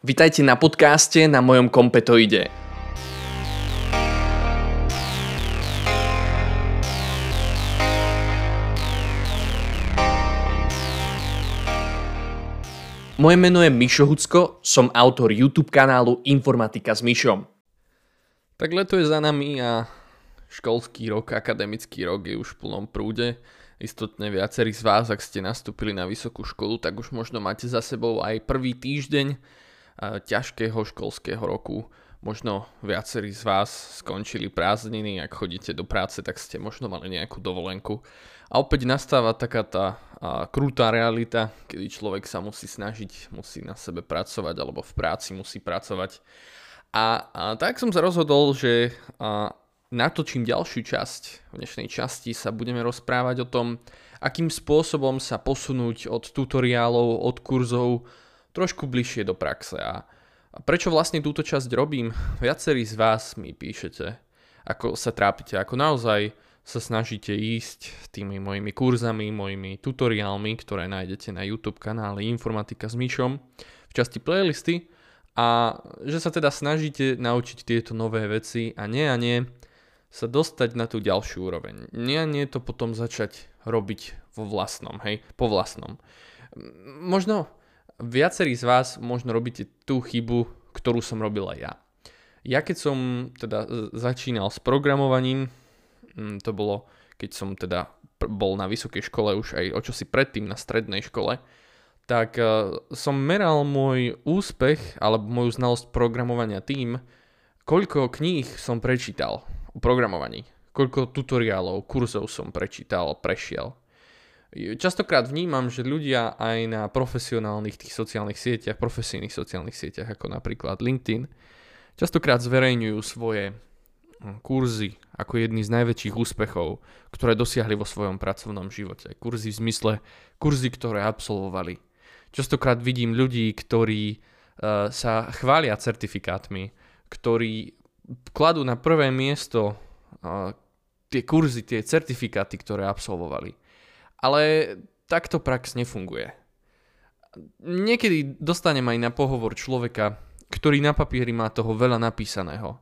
Vitajte na podcaste na mojom kompetoide. Moje meno je Mišo Hucko, som autor YouTube kanálu Informatika s Mišom. Tak leto je za nami a školský rok, akademický rok je už v plnom prúde. Istotne viacerí z vás, ak ste nastúpili na vysokú školu, tak už možno máte za sebou aj prvý týždeň ťažkého školského roku. Možno viacerí z vás skončili prázdniny, ak chodíte do práce, tak ste možno mali nejakú dovolenku. A opäť nastáva taká tá a, krutá realita, kedy človek sa musí snažiť, musí na sebe pracovať, alebo v práci musí pracovať. A, a tak som sa rozhodol, že a, natočím ďalšiu časť. V dnešnej časti sa budeme rozprávať o tom, akým spôsobom sa posunúť od tutoriálov, od kurzov trošku bližšie do praxe. A, prečo vlastne túto časť robím? Viacerí z vás mi píšete, ako sa trápite, ako naozaj sa snažíte ísť tými mojimi kurzami, mojimi tutoriálmi, ktoré nájdete na YouTube kanále Informatika s Myšom v časti playlisty a že sa teda snažíte naučiť tieto nové veci a nie a nie sa dostať na tú ďalšiu úroveň. Nie a nie to potom začať robiť vo vlastnom, hej, po vlastnom. Možno Viacerí z vás možno robíte tú chybu, ktorú som robil aj ja. Ja keď som teda začínal s programovaním, mm, to bolo keď som teda bol na vysokej škole už aj o čosi predtým na strednej škole, tak e, som meral môj úspech alebo moju znalosť programovania tým, koľko kníh som prečítal o programovaní, koľko tutoriálov, kurzov som prečítal, prešiel. Častokrát vnímam, že ľudia aj na profesionálnych tých sociálnych sieťach, profesijných sociálnych sieťach, ako napríklad LinkedIn, častokrát zverejňujú svoje hm, kurzy ako jedny z najväčších úspechov, ktoré dosiahli vo svojom pracovnom živote. Kurzy v zmysle kurzy, ktoré absolvovali. Častokrát vidím ľudí, ktorí uh, sa chvália certifikátmi, ktorí kladú na prvé miesto uh, tie kurzy, tie certifikáty, ktoré absolvovali. Ale takto prax nefunguje. Niekedy dostanem aj na pohovor človeka, ktorý na papieri má toho veľa napísaného.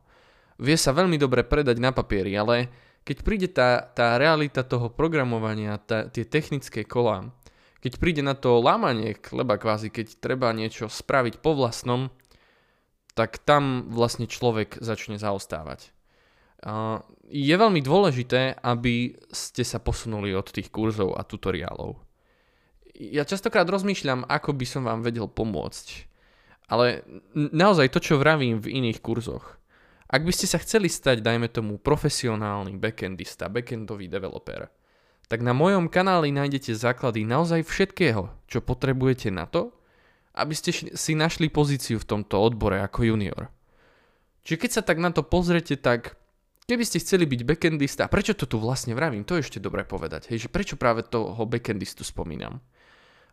Vie sa veľmi dobre predať na papieri, ale keď príde tá, tá realita toho programovania, tá, tie technické kolá, keď príde na to lámanie chleba kvázi, keď treba niečo spraviť po vlastnom, tak tam vlastne človek začne zaostávať je veľmi dôležité, aby ste sa posunuli od tých kurzov a tutoriálov. Ja častokrát rozmýšľam, ako by som vám vedel pomôcť. Ale naozaj to, čo vravím v iných kurzoch. Ak by ste sa chceli stať, dajme tomu, profesionálny backendista, backendový developer, tak na mojom kanáli nájdete základy naozaj všetkého, čo potrebujete na to, aby ste si našli pozíciu v tomto odbore ako junior. Čiže keď sa tak na to pozrete, tak Keby ste chceli byť backendista, a prečo to tu vlastne vravím, to je ešte dobre povedať, hej, že prečo práve toho backendistu spomínam.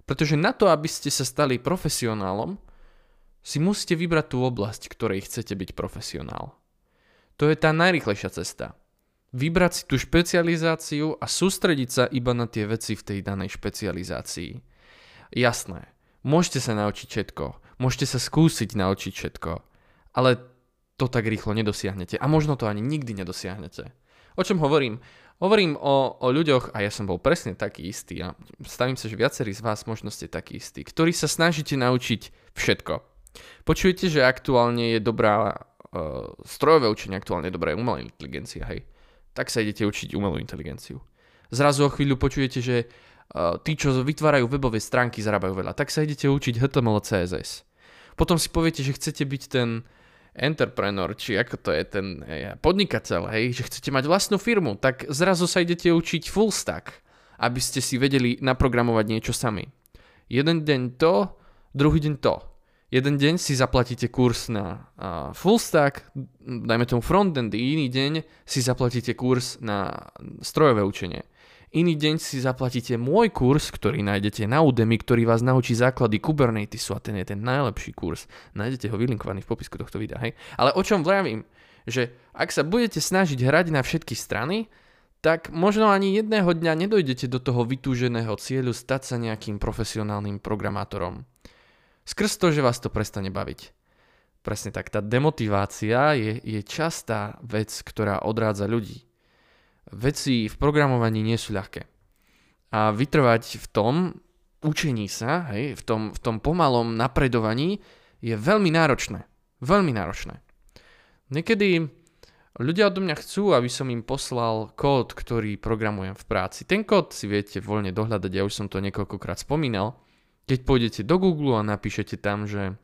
Pretože na to, aby ste sa stali profesionálom, si musíte vybrať tú oblasť, ktorej chcete byť profesionál. To je tá najrychlejšia cesta. Vybrať si tú špecializáciu a sústrediť sa iba na tie veci v tej danej špecializácii. Jasné, môžete sa naučiť všetko, môžete sa skúsiť naučiť všetko, ale to tak rýchlo nedosiahnete. A možno to ani nikdy nedosiahnete. O čom hovorím? Hovorím o, o ľuďoch, a ja som bol presne taký istý, a stavím sa, že viacerí z vás možno ste takí istí, ktorí sa snažíte naučiť všetko. Počujete, že aktuálne je dobrá uh, strojové učenie, aktuálne je dobrá umelá inteligencia, hej. Tak sa idete učiť umelú inteligenciu. Zrazu o chvíľu počujete, že uh, tí, čo vytvárajú webové stránky, zarábajú veľa. Tak sa idete učiť HTML, CSS. Potom si poviete, že chcete byť ten entrepreneur, či ako to je ten podnikateľ, hej, že chcete mať vlastnú firmu, tak zrazu sa idete učiť full stack, aby ste si vedeli naprogramovať niečo sami. Jeden deň to, druhý deň to. Jeden deň si zaplatíte kurz na uh, full stack, dajme tomu frontend, iný deň si zaplatíte kurz na strojové učenie. Iný deň si zaplatíte môj kurz, ktorý nájdete na Udemy, ktorý vás naučí základy Kubernetesu a ten je ten najlepší kurz. Nájdete ho vylinkovaný v popisku tohto videa, hej? Ale o čom vravím? Že ak sa budete snažiť hrať na všetky strany, tak možno ani jedného dňa nedojdete do toho vytúženého cieľu stať sa nejakým profesionálnym programátorom. Skrz to, že vás to prestane baviť. Presne tak, tá demotivácia je, je častá vec, ktorá odrádza ľudí. Veci v programovaní nie sú ľahké. A vytrvať v tom učení sa, hej, v, tom, v tom pomalom napredovaní je veľmi náročné. Veľmi náročné. Niekedy ľudia odo mňa chcú, aby som im poslal kód, ktorý programujem v práci. Ten kód si viete voľne dohľadať, ja už som to niekoľkokrát spomínal. Keď pôjdete do Google a napíšete tam, že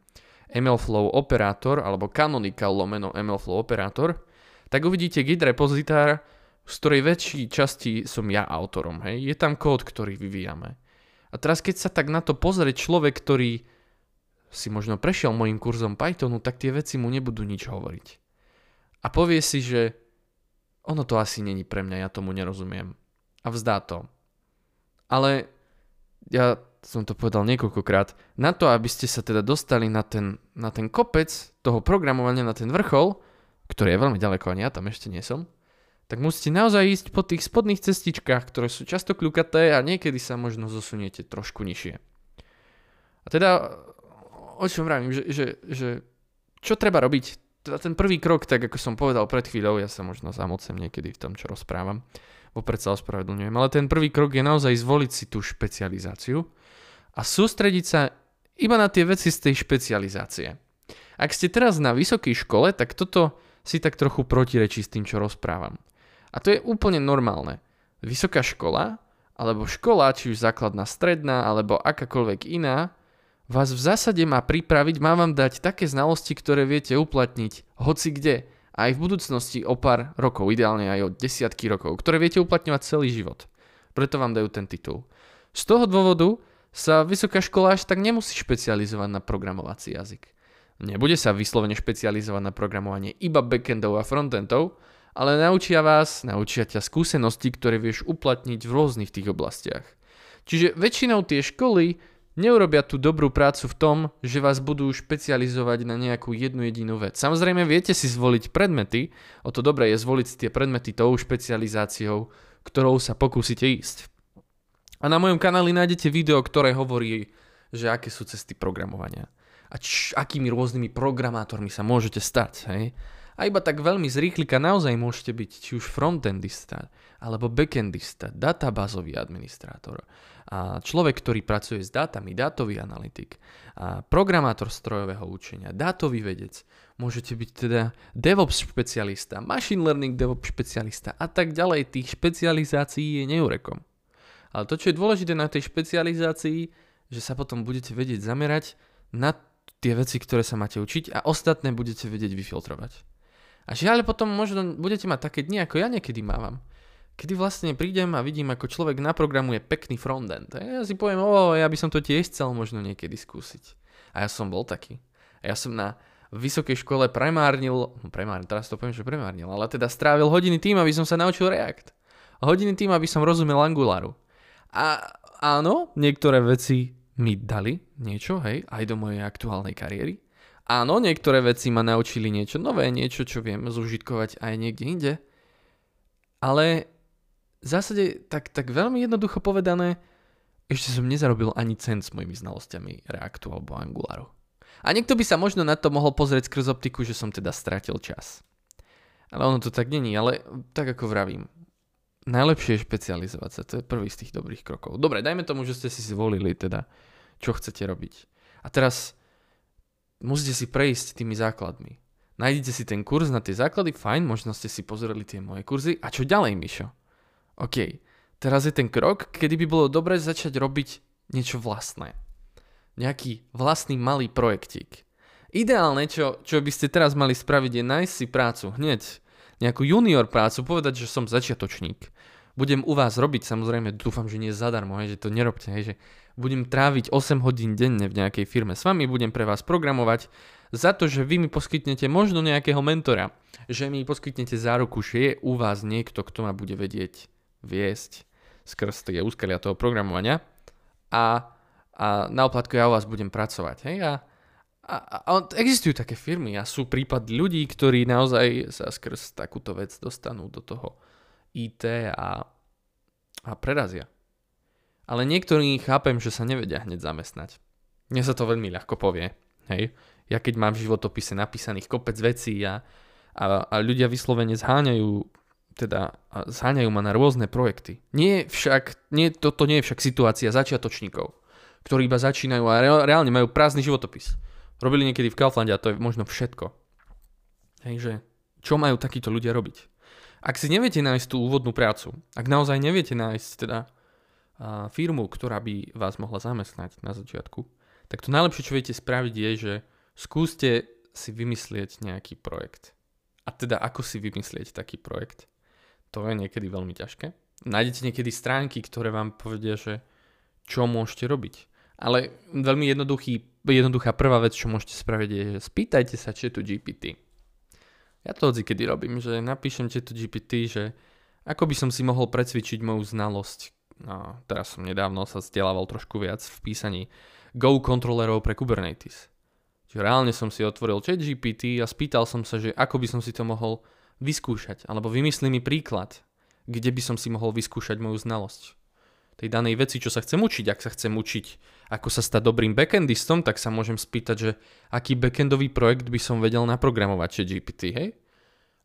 MLflow operátor alebo canonical lomeno MLflow operátor, tak uvidíte git repozitár, z ktorej väčšej časti som ja autorom. Hej. Je tam kód, ktorý vyvíjame. A teraz keď sa tak na to pozrie človek, ktorý si možno prešiel môjim kurzom Pythonu, tak tie veci mu nebudú nič hovoriť. A povie si, že ono to asi není pre mňa, ja tomu nerozumiem. A vzdá to. Ale ja som to povedal niekoľkokrát, na to, aby ste sa teda dostali na ten, na ten kopec toho programovania, na ten vrchol, ktorý je veľmi ďaleko, ani ja tam ešte nie som, tak musíte naozaj ísť po tých spodných cestičkách, ktoré sú často kľukaté a niekedy sa možno zosuniete trošku nižšie. A teda, o čom vravím, že, že, že čo treba robiť? Teda ten prvý krok, tak ako som povedal pred chvíľou, ja sa možno zamocem niekedy v tom, čo rozprávam, vopred sa ospravedlňujem, ale ten prvý krok je naozaj zvoliť si tú špecializáciu, a sústrediť sa iba na tie veci z tej špecializácie. Ak ste teraz na vysokej škole, tak toto si tak trochu protirečí s tým, čo rozprávam. A to je úplne normálne. Vysoká škola, alebo škola, či už základná, stredná, alebo akákoľvek iná, vás v zásade má pripraviť, má vám dať také znalosti, ktoré viete uplatniť hoci kde, aj v budúcnosti o pár rokov, ideálne aj o desiatky rokov, ktoré viete uplatňovať celý život. Preto vám dajú ten titul. Z toho dôvodu sa vysoká škola až tak nemusí špecializovať na programovací jazyk. Nebude sa vyslovene špecializovať na programovanie iba backendov a frontendov, ale naučia vás, naučia ťa skúsenosti, ktoré vieš uplatniť v rôznych tých oblastiach. Čiže väčšinou tie školy neurobia tú dobrú prácu v tom, že vás budú špecializovať na nejakú jednu jedinú vec. Samozrejme viete si zvoliť predmety, o to dobré je zvoliť tie predmety tou špecializáciou, ktorou sa pokúsite ísť. A na mojom kanáli nájdete video, ktoré hovorí, že aké sú cesty programovania. A č- akými rôznymi programátormi sa môžete stať. Hej? A iba tak veľmi z rýchlika naozaj môžete byť či už frontendista, alebo backendista, databázový administrátor, a človek, ktorý pracuje s dátami, dátový analytik, a programátor strojového učenia, dátový vedec, môžete byť teda DevOps špecialista, machine learning DevOps špecialista a tak ďalej. Tých špecializácií je neurekom. Ale to, čo je dôležité na tej špecializácii, že sa potom budete vedieť zamerať na tie veci, ktoré sa máte učiť a ostatné budete vedieť vyfiltrovať. A žiaľ potom možno budete mať také dni, ako ja niekedy mávam. Kedy vlastne prídem a vidím, ako človek naprogramuje pekný frontend. A ja si poviem, o, ja by som to tiež chcel možno niekedy skúsiť. A ja som bol taký. A ja som na vysokej škole premárnil, no premárnil, teraz to poviem, že premárnil, ale teda strávil hodiny tým, aby som sa naučil React. Hodiny tým, aby som rozumel Angularu. A áno, niektoré veci mi dali niečo, hej, aj do mojej aktuálnej kariéry. Áno, niektoré veci ma naučili niečo nové, niečo, čo viem zužitkovať aj niekde inde. Ale v zásade tak, tak veľmi jednoducho povedané, ešte som nezarobil ani cent s mojimi znalosťami Reactu alebo Angularu. A niekto by sa možno na to mohol pozrieť skrz optiku, že som teda stratil čas. Ale ono to tak není, ale tak ako vravím, najlepšie je špecializovať sa. To je prvý z tých dobrých krokov. Dobre, dajme tomu, že ste si zvolili teda, čo chcete robiť. A teraz musíte si prejsť tými základmi. Nájdete si ten kurz na tie základy, fajn, možno ste si pozreli tie moje kurzy. A čo ďalej, Mišo? OK, teraz je ten krok, kedy by bolo dobre začať robiť niečo vlastné. Nejaký vlastný malý projektík. Ideálne, čo, čo by ste teraz mali spraviť, je nájsť si prácu hneď nejakú junior prácu, povedať, že som začiatočník. Budem u vás robiť, samozrejme, dúfam, že nie zadarmo, hej, že to nerobte, hej, že budem tráviť 8 hodín denne v nejakej firme s vami, budem pre vás programovať za to, že vy mi poskytnete možno nejakého mentora, že mi poskytnete záruku, že je u vás niekto, kto ma bude vedieť viesť skrz tie úskalia toho programovania a, a na ja u vás budem pracovať. Hej? A a, a existujú také firmy a sú prípady ľudí, ktorí naozaj sa skrz takúto vec dostanú do toho IT a, a prerazia. Ale niektorí chápem, že sa nevedia hneď zamestnať. Mne sa to veľmi ľahko povie. Hej. Ja keď mám v životopise napísaných kopec vecí a, a, a ľudia vyslovene zháňajú teda zháňajú ma na rôzne projekty. Nie však, nie, toto nie je však situácia začiatočníkov, ktorí iba začínajú a reálne majú prázdny životopis. Robili niekedy v Kauflande a to je možno všetko. Hej, že čo majú takíto ľudia robiť? Ak si neviete nájsť tú úvodnú prácu, ak naozaj neviete nájsť teda firmu, ktorá by vás mohla zamestnať na začiatku, tak to najlepšie, čo viete spraviť je, že skúste si vymyslieť nejaký projekt. A teda ako si vymyslieť taký projekt? To je niekedy veľmi ťažké. Nájdete niekedy stránky, ktoré vám povedia, že čo môžete robiť. Ale veľmi jednoduchý, jednoduchá prvá vec, čo môžete spraviť je, že spýtajte sa tu GPT. Ja to hodzi kedy robím, že napíšem tu GPT, že ako by som si mohol precvičiť moju znalosť. No, teraz som nedávno sa vzdelával trošku viac v písaní Go kontrolerov pre Kubernetes. Čiže reálne som si otvoril chat GPT a spýtal som sa, že ako by som si to mohol vyskúšať, alebo vymyslí mi príklad, kde by som si mohol vyskúšať moju znalosť. Tej danej veci, čo sa chcem učiť. Ak sa chcem učiť, ako sa stať dobrým backendistom, tak sa môžem spýtať, že aký backendový projekt by som vedel naprogramovať, či GPT, hej?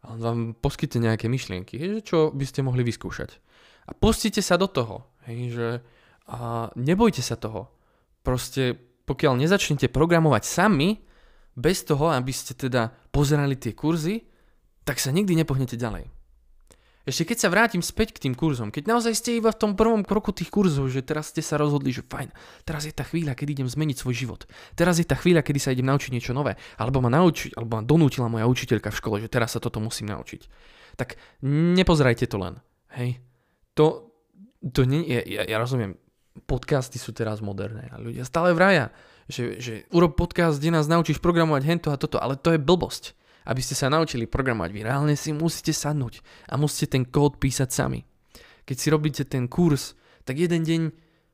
A on vám poskytne nejaké myšlienky, hej, že čo by ste mohli vyskúšať. A pustite sa do toho, hej, že a nebojte sa toho. Proste pokiaľ nezačnete programovať sami, bez toho, aby ste teda pozerali tie kurzy, tak sa nikdy nepohnete ďalej. Ešte keď sa vrátim späť k tým kurzom, keď naozaj ste iba v tom prvom kroku tých kurzov, že teraz ste sa rozhodli, že fajn, teraz je tá chvíľa, kedy idem zmeniť svoj život. Teraz je tá chvíľa, kedy sa idem naučiť niečo nové. Alebo ma naučiť, alebo ma donútila moja učiteľka v škole, že teraz sa toto musím naučiť. Tak nepozerajte to len. Hej. To, to nie, ja, ja, rozumiem, podcasty sú teraz moderné a ľudia stále vraja, že, že urob podcast, kde nás naučíš programovať hento a toto, ale to je blbosť aby ste sa naučili programovať, vy reálne si musíte sadnúť a musíte ten kód písať sami. Keď si robíte ten kurz, tak jeden deň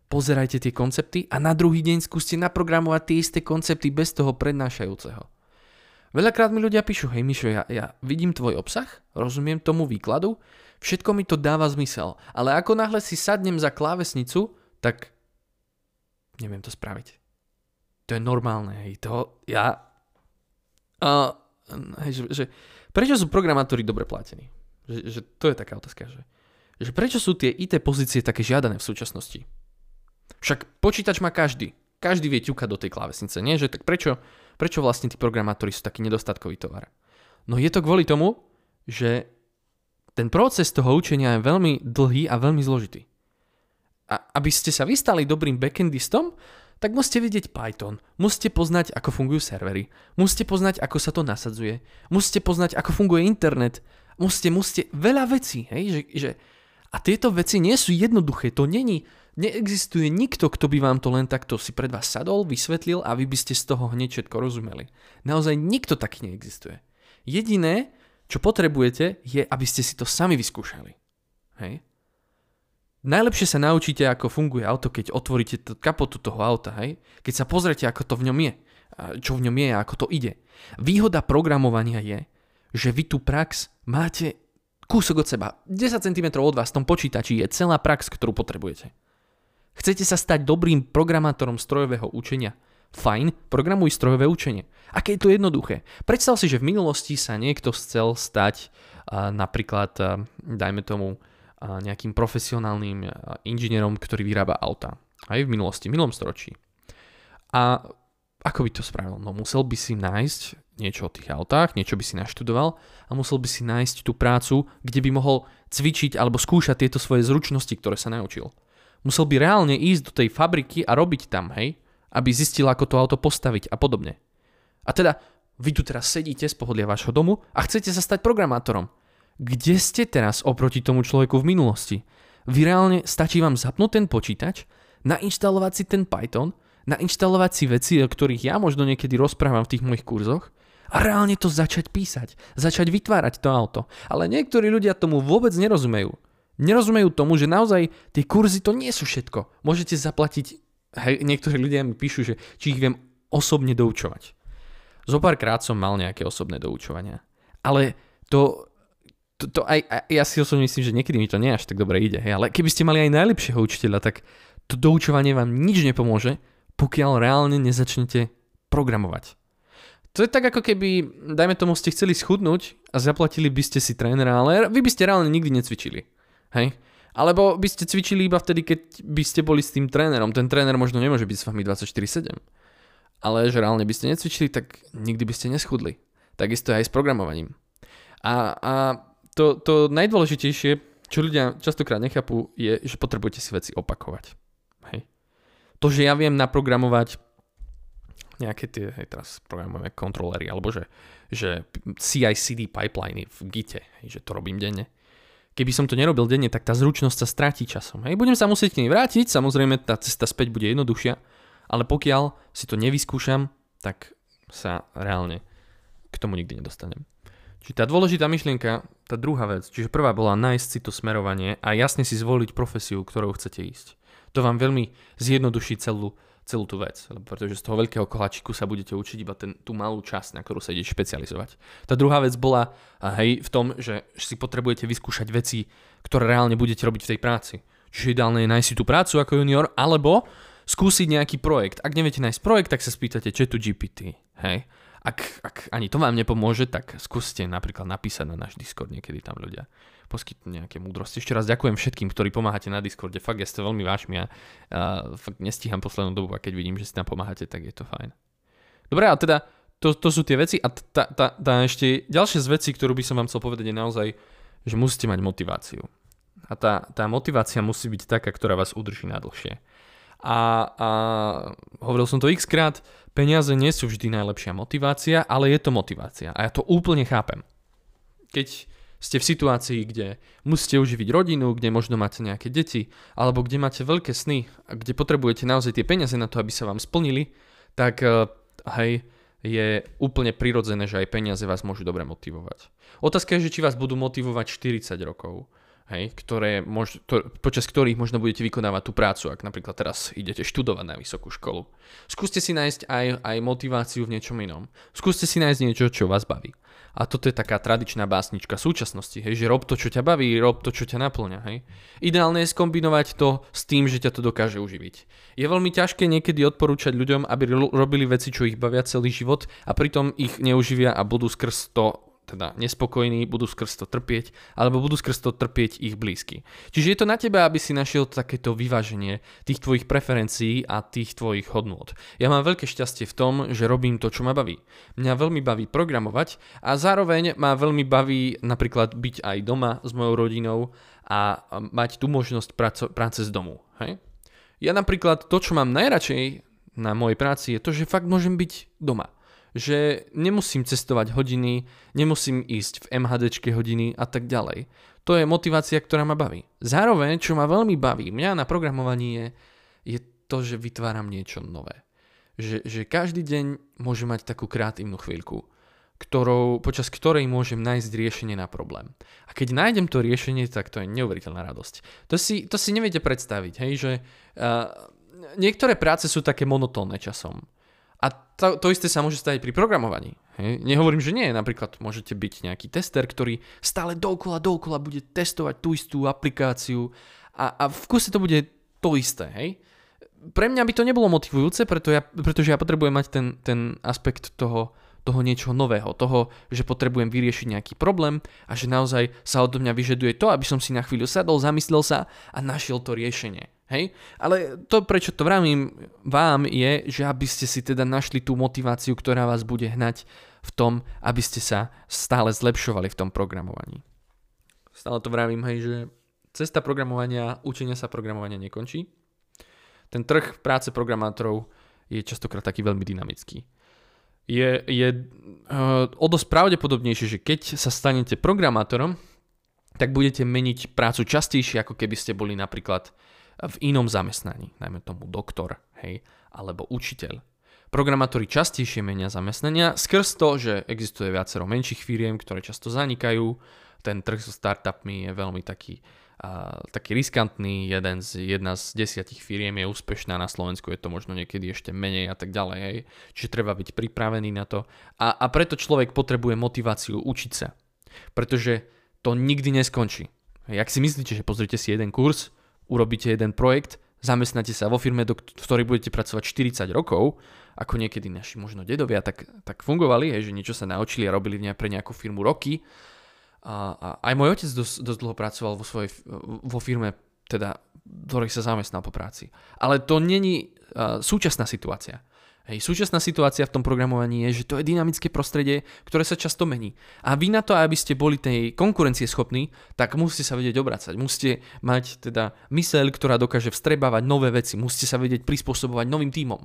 pozerajte tie koncepty a na druhý deň skúste naprogramovať tie isté koncepty bez toho prednášajúceho. Veľakrát mi ľudia píšu, hej Mišo, ja, ja vidím tvoj obsah, rozumiem tomu výkladu, všetko mi to dáva zmysel, ale ako náhle si sadnem za klávesnicu, tak neviem to spraviť. To je normálne, hej, to ja... Uh, hej, že, že prečo sú programátori dobre platení? Že, že to je taká otázka, že, že prečo sú tie IT pozície také žiadané v súčasnosti? Však počítač má každý. Každý vie ťukať do tej klávesnice, nie? Že tak prečo, prečo vlastne tí programátori sú taký nedostatkový tovar? No je to kvôli tomu, že ten proces toho učenia je veľmi dlhý a veľmi zložitý. A aby ste sa vystali dobrým backendistom, tak musíte vidieť Python, musíte poznať, ako fungujú servery, musíte poznať, ako sa to nasadzuje, musíte poznať, ako funguje internet, musíte, musíte veľa vecí, hej, že, že a tieto veci nie sú jednoduché, to není, neexistuje nikto, kto by vám to len takto si pred vás sadol, vysvetlil a vy by ste z toho hneď všetko rozumeli. Naozaj nikto taký neexistuje. Jediné, čo potrebujete, je, aby ste si to sami vyskúšali. Hej? Najlepšie sa naučíte, ako funguje auto, keď otvoríte t- kapotu toho auta, hej? Keď sa pozrete, ako to v ňom je, čo v ňom je a ako to ide. Výhoda programovania je, že vy tú prax máte kúsok od seba. 10 cm od vás v tom počítači je celá prax, ktorú potrebujete. Chcete sa stať dobrým programátorom strojového učenia? Fajn, programuj strojové učenie. Aké je to jednoduché? Predstav si, že v minulosti sa niekto chcel stať napríklad, dajme tomu, nejakým profesionálnym inžinierom, ktorý vyrába auta. Aj v minulosti, v minulom storočí. A ako by to spravil? No musel by si nájsť niečo o tých autách, niečo by si naštudoval a musel by si nájsť tú prácu, kde by mohol cvičiť alebo skúšať tieto svoje zručnosti, ktoré sa naučil. Musel by reálne ísť do tej fabriky a robiť tam, hej, aby zistil, ako to auto postaviť a podobne. A teda, vy tu teraz sedíte z pohodlia vášho domu a chcete sa stať programátorom. Kde ste teraz oproti tomu človeku v minulosti? Vy reálne stačí vám zapnúť ten počítač, nainštalovať si ten Python, nainštalovať si veci, o ktorých ja možno niekedy rozprávam v tých mojich kurzoch a reálne to začať písať, začať vytvárať to auto. Ale niektorí ľudia tomu vôbec nerozumejú. Nerozumejú tomu, že naozaj tie kurzy to nie sú všetko. Môžete zaplatiť, hej, niektorí ľudia mi píšu, že či ich viem osobne doučovať. Zopárkrát som mal nejaké osobné doučovania. Ale to to, to aj, aj, ja si osobne myslím, že niekedy mi to nie až tak dobre ide, hej, ale keby ste mali aj najlepšieho učiteľa, tak to doučovanie vám nič nepomôže, pokiaľ reálne nezačnete programovať. To je tak ako keby, dajme tomu, ste chceli schudnúť a zaplatili by ste si trénera, ale vy by ste reálne nikdy necvičili. Hej? Alebo by ste cvičili iba vtedy, keď by ste boli s tým trénerom. Ten tréner možno nemôže byť s vami 24-7. Ale že reálne by ste necvičili, tak nikdy by ste neschudli. Takisto aj s programovaním. A, a to, to najdôležitejšie, čo ľudia častokrát nechápu, je, že potrebujete si veci opakovať. Hej. To, že ja viem naprogramovať nejaké tie, hej, teraz programujeme kontrolery, alebo že, že CI-CD pipeliny v Gite, hej, že to robím denne. Keby som to nerobil denne, tak tá zručnosť sa stráti časom. Hej. Budem sa musieť k nej vrátiť, samozrejme tá cesta späť bude jednoduchšia, ale pokiaľ si to nevyskúšam, tak sa reálne k tomu nikdy nedostanem. Čiže tá dôležitá myšlienka, tá druhá vec, čiže prvá bola nájsť si to smerovanie a jasne si zvoliť profesiu, ktorou chcete ísť. To vám veľmi zjednoduší celú, celú tú vec, pretože z toho veľkého koláčiku sa budete učiť iba ten, tú malú časť, na ktorú sa idete špecializovať. Tá druhá vec bola hej, v tom, že si potrebujete vyskúšať veci, ktoré reálne budete robiť v tej práci. Čiže ideálne je nájsť si tú prácu ako junior, alebo skúsiť nejaký projekt. Ak neviete nájsť projekt, tak sa spýtate chatu GPT. Hej. Ak, ak ani to vám nepomôže, tak skúste napríklad napísať na náš Discord, niekedy tam ľudia poskytnú nejaké múdrosti. Ešte raz ďakujem všetkým, ktorí pomáhate na Discorde, fakt ja ste veľmi vážmi a, a fakt nestíham poslednú dobu a keď vidím, že si tam pomáhate, tak je to fajn. Dobre, a teda to, to sú tie veci a tá, tá, tá ešte ďalšia z vecí, ktorú by som vám chcel povedať je naozaj, že musíte mať motiváciu. A tá, tá motivácia musí byť taká, ktorá vás udrží na dlhšie. A, a hovoril som to x krát, Peniaze nie sú vždy najlepšia motivácia, ale je to motivácia. A ja to úplne chápem. Keď ste v situácii, kde musíte uživiť rodinu, kde možno máte nejaké deti, alebo kde máte veľké sny a kde potrebujete naozaj tie peniaze na to, aby sa vám splnili, tak eh, hej, je úplne prirodzené, že aj peniaze vás môžu dobre motivovať. Otázka je, že či vás budú motivovať 40 rokov hej, ktoré mož, to, počas ktorých možno budete vykonávať tú prácu, ak napríklad teraz idete študovať na vysokú školu. Skúste si nájsť aj, aj motiváciu v niečom inom. Skúste si nájsť niečo, čo vás baví. A toto je taká tradičná básnička súčasnosti, hej, že rob to, čo ťa baví, rob to, čo ťa naplňa. Hej. Ideálne je skombinovať to s tým, že ťa to dokáže uživiť. Je veľmi ťažké niekedy odporúčať ľuďom, aby robili veci, čo ich bavia celý život a pritom ich neuživia a budú skrz to teda nespokojní, budú skrz to trpieť, alebo budú skrz to trpieť ich blízky. Čiže je to na teba, aby si našiel takéto vyváženie tých tvojich preferencií a tých tvojich hodnôt. Ja mám veľké šťastie v tom, že robím to, čo ma baví. Mňa veľmi baví programovať a zároveň ma veľmi baví napríklad byť aj doma s mojou rodinou a mať tú možnosť práce, práce z domu. Hej? Ja napríklad to, čo mám najradšej na mojej práci je to, že fakt môžem byť doma že nemusím cestovať hodiny, nemusím ísť v MHDčke hodiny a tak ďalej. To je motivácia, ktorá ma baví. Zároveň, čo ma veľmi baví, mňa na programovaní je, je to, že vytváram niečo nové. Že, že každý deň môžem mať takú kreatívnu chvíľku, ktorou, počas ktorej môžem nájsť riešenie na problém. A keď nájdem to riešenie, tak to je neuveriteľná radosť. To si, to si neviete predstaviť, hej, že uh, niektoré práce sú také monotónne časom. A to, to isté sa môže stať pri programovaní. Hej. Nehovorím, že nie. Napríklad môžete byť nejaký tester, ktorý stále dokola, dokola bude testovať tú istú aplikáciu a, a v kuse to bude to isté. Hej. Pre mňa by to nebolo motivujúce, preto ja, pretože ja potrebujem mať ten, ten aspekt toho, toho niečoho nového, toho, že potrebujem vyriešiť nejaký problém a že naozaj sa odo mňa vyžaduje to, aby som si na chvíľu sadol, zamyslel sa a našiel to riešenie. Hej? Ale to, prečo to vravím vám, je, že aby ste si teda našli tú motiváciu, ktorá vás bude hnať v tom, aby ste sa stále zlepšovali v tom programovaní. Stále to vravím, hej, že cesta programovania, učenia sa programovania nekončí. Ten trh práce programátorov je častokrát taký veľmi dynamický. Je, je uh, o dosť pravdepodobnejšie, že keď sa stanete programátorom, tak budete meniť prácu častejšie, ako keby ste boli napríklad v inom zamestnaní, najmä tomu doktor, hej, alebo učiteľ. Programátori častejšie menia zamestnania skrz to, že existuje viacero menších firiem, ktoré často zanikajú. Ten trh so startupmi je veľmi taký, uh, taký riskantný. Jeden z, jedna z desiatich firiem je úspešná na Slovensku, je to možno niekedy ešte menej a tak ďalej. Hej. Čiže treba byť pripravený na to. A, a preto človek potrebuje motiváciu učiť sa. Pretože to nikdy neskončí. Jak si myslíte, že pozrite si jeden kurz, urobíte jeden projekt, zamestnáte sa vo firme, do, v ktorej budete pracovať 40 rokov, ako niekedy naši možno dedovia tak, tak fungovali, hej, že niečo sa naučili a robili pre nejakú firmu roky. A, a aj môj otec dosť, dosť dlho pracoval vo, svojej, vo firme, teda, ktorej sa zamestnal po práci. Ale to není uh, súčasná situácia. Hej, súčasná situácia v tom programovaní je, že to je dynamické prostredie, ktoré sa často mení. A vy na to, aby ste boli tej konkurencie schopní, tak musíte sa vedieť obracať. Musíte mať teda myseľ, ktorá dokáže vstrebávať nové veci. Musíte sa vedieť prispôsobovať novým tímom.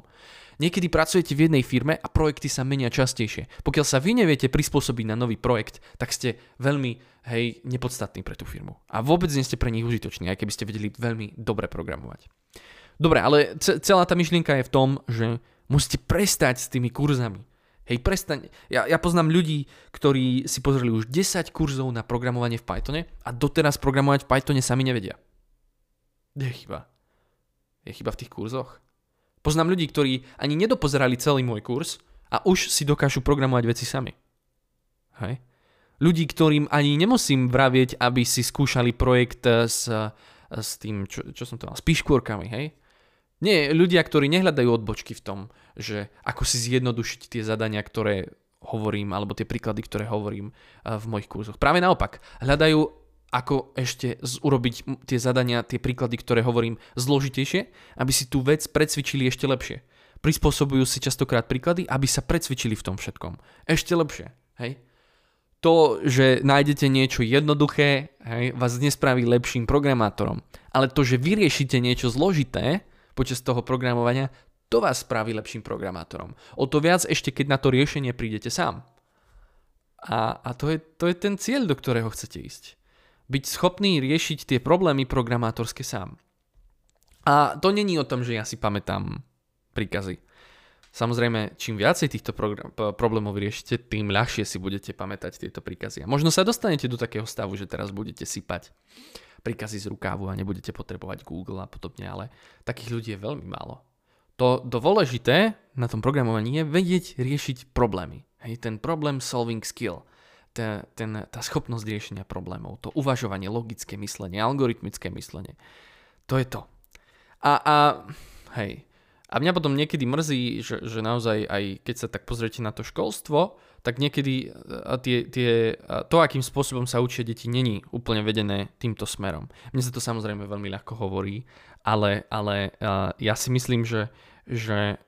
Niekedy pracujete v jednej firme a projekty sa menia častejšie. Pokiaľ sa vy neviete prispôsobiť na nový projekt, tak ste veľmi hej, nepodstatní pre tú firmu. A vôbec nie ste pre nich užitoční, aj keby ste vedeli veľmi dobre programovať. Dobre, ale celá tá myšlienka je v tom, že Musíte prestať s tými kurzami. Hej, prestaň. Ja, ja poznám ľudí, ktorí si pozreli už 10 kurzov na programovanie v Pythone a doteraz programovať v Pythone sami nevedia. Kde je chyba? Je chyba v tých kurzoch? Poznám ľudí, ktorí ani nedopozerali celý môj kurz a už si dokážu programovať veci sami. Hej? Ľudí, ktorým ani nemusím vravieť, aby si skúšali projekt s, s tým, čo, čo som to mal, s píškôrkami, hej? Nie, ľudia, ktorí nehľadajú odbočky v tom, že ako si zjednodušiť tie zadania, ktoré hovorím, alebo tie príklady, ktoré hovorím eh, v mojich kurzoch. Práve naopak, hľadajú ako ešte urobiť tie zadania, tie príklady, ktoré hovorím, zložitejšie, aby si tú vec predsvičili ešte lepšie. Prispôsobujú si častokrát príklady, aby sa predsvičili v tom všetkom. Ešte lepšie. Hej? To, že nájdete niečo jednoduché, hej, vás nespraví lepším programátorom. Ale to, že vyriešite niečo zložité, počas toho programovania, to vás spraví lepším programátorom. O to viac ešte, keď na to riešenie prídete sám. A, a to, je, to je ten cieľ, do ktorého chcete ísť. Byť schopný riešiť tie problémy programátorské sám. A to není o tom, že ja si pamätám príkazy. Samozrejme, čím viacej týchto problémov riešite, tým ľahšie si budete pamätať tieto príkazy. A možno sa dostanete do takého stavu, že teraz budete sypať príkazy z rukávu a nebudete potrebovať Google a podobne, ale takých ľudí je veľmi málo. To dôležité na tom programovaní je vedieť riešiť problémy. Hej, ten problem solving skill, ten, ten, tá schopnosť riešenia problémov, to uvažovanie, logické myslenie, algoritmické myslenie. To je to. A, a hej, a mňa potom niekedy mrzí, že, že naozaj aj keď sa tak pozriete na to školstvo, tak niekedy tie, tie, to, akým spôsobom sa učia deti, není úplne vedené týmto smerom. Mne sa to samozrejme veľmi ľahko hovorí, ale, ale ja si myslím, že, že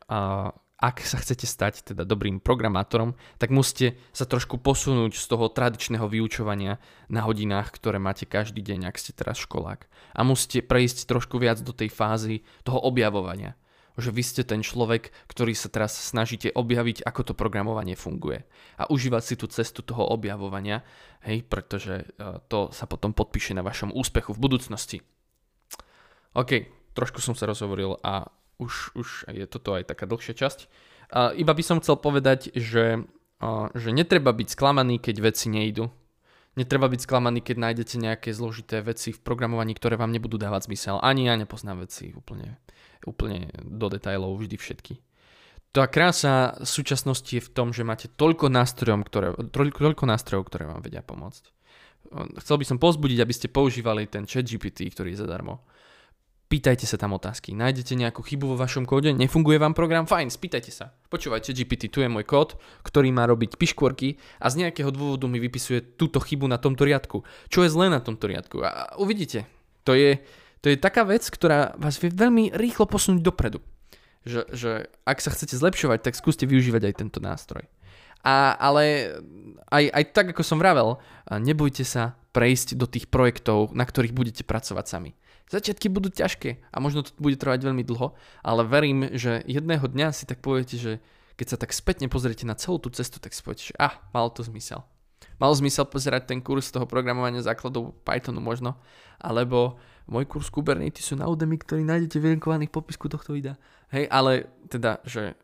ak sa chcete stať teda dobrým programátorom, tak musíte sa trošku posunúť z toho tradičného vyučovania na hodinách, ktoré máte každý deň, ak ste teraz školák. A musíte prejsť trošku viac do tej fázy toho objavovania že vy ste ten človek, ktorý sa teraz snažíte objaviť, ako to programovanie funguje. A užívať si tú cestu toho objavovania, hej, pretože e, to sa potom podpíše na vašom úspechu v budúcnosti. OK, trošku som sa rozhovoril a už, už je toto aj taká dlhšia časť. A iba by som chcel povedať, že, že netreba byť sklamaný, keď veci nejdu. Netreba byť sklamaný, keď nájdete nejaké zložité veci v programovaní, ktoré vám nebudú dávať zmysel. Ani ja nepoznám veci úplne úplne do detajlov vždy všetky. Tá krása súčasnosti je v tom, že máte toľko nástrojov, ktoré, toľko nástrojov, ktoré vám vedia pomôcť. Chcel by som pozbudiť, aby ste používali ten chat GPT, ktorý je zadarmo. Pýtajte sa tam otázky. Nájdete nejakú chybu vo vašom kóde? Nefunguje vám program? Fajn, spýtajte sa. Počúvajte GPT, tu je môj kód, ktorý má robiť piškvorky a z nejakého dôvodu mi vypisuje túto chybu na tomto riadku. Čo je zlé na tomto riadku? A uvidíte. To je, to je taká vec, ktorá vás vie veľmi rýchlo posunúť dopredu. Že, že ak sa chcete zlepšovať, tak skúste využívať aj tento nástroj. A, ale aj, aj tak, ako som vravel, nebojte sa prejsť do tých projektov, na ktorých budete pracovať sami. Začiatky budú ťažké a možno to bude trvať veľmi dlho, ale verím, že jedného dňa si tak poviete, že keď sa tak spätne pozriete na celú tú cestu, tak si poviete, že ah, malo to zmysel. Malo zmysel pozerať ten kurz toho programovania základov Pythonu možno, alebo môj kurz Kubernetes sú na Udemy, ktorý nájdete v linkovaných popisku tohto videa. Hej, ale teda, že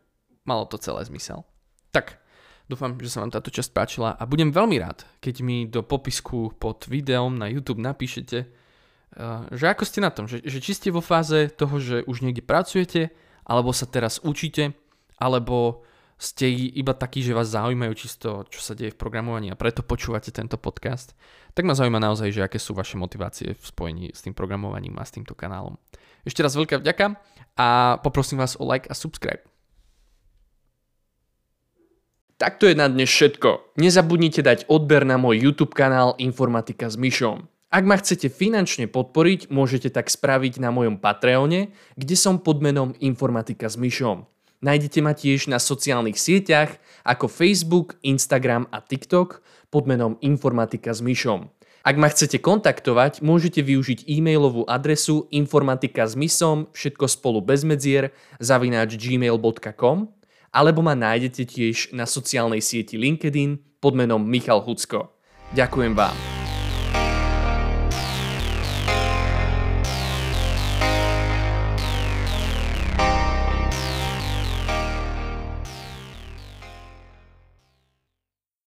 malo to celé zmysel. Tak, dúfam, že sa vám táto časť páčila a budem veľmi rád, keď mi do popisku pod videom na YouTube napíšete, že ako ste na tom, že, že či ste vo fáze toho, že už niekde pracujete, alebo sa teraz učíte, alebo ste iba takí, že vás zaujímajú čisto, čo sa deje v programovaní a preto počúvate tento podcast, tak ma zaujíma naozaj, že aké sú vaše motivácie v spojení s tým programovaním a s týmto kanálom. Ešte raz veľká vďaka a poprosím vás o like a subscribe. Tak to je na dnes všetko. Nezabudnite dať odber na môj YouTube kanál Informatika s Myšom. Ak ma chcete finančne podporiť, môžete tak spraviť na mojom Patreone, kde som pod menom Informatika s Myšom. Nájdete ma tiež na sociálnych sieťach ako Facebook, Instagram a TikTok pod menom Informatika s Myšom. Ak ma chcete kontaktovať, môžete využiť e-mailovú adresu informatika s mysom, všetko spolu bez medzier, zavináč gmail.com alebo ma nájdete tiež na sociálnej sieti LinkedIn pod menom Michal Hucko. Ďakujem vám.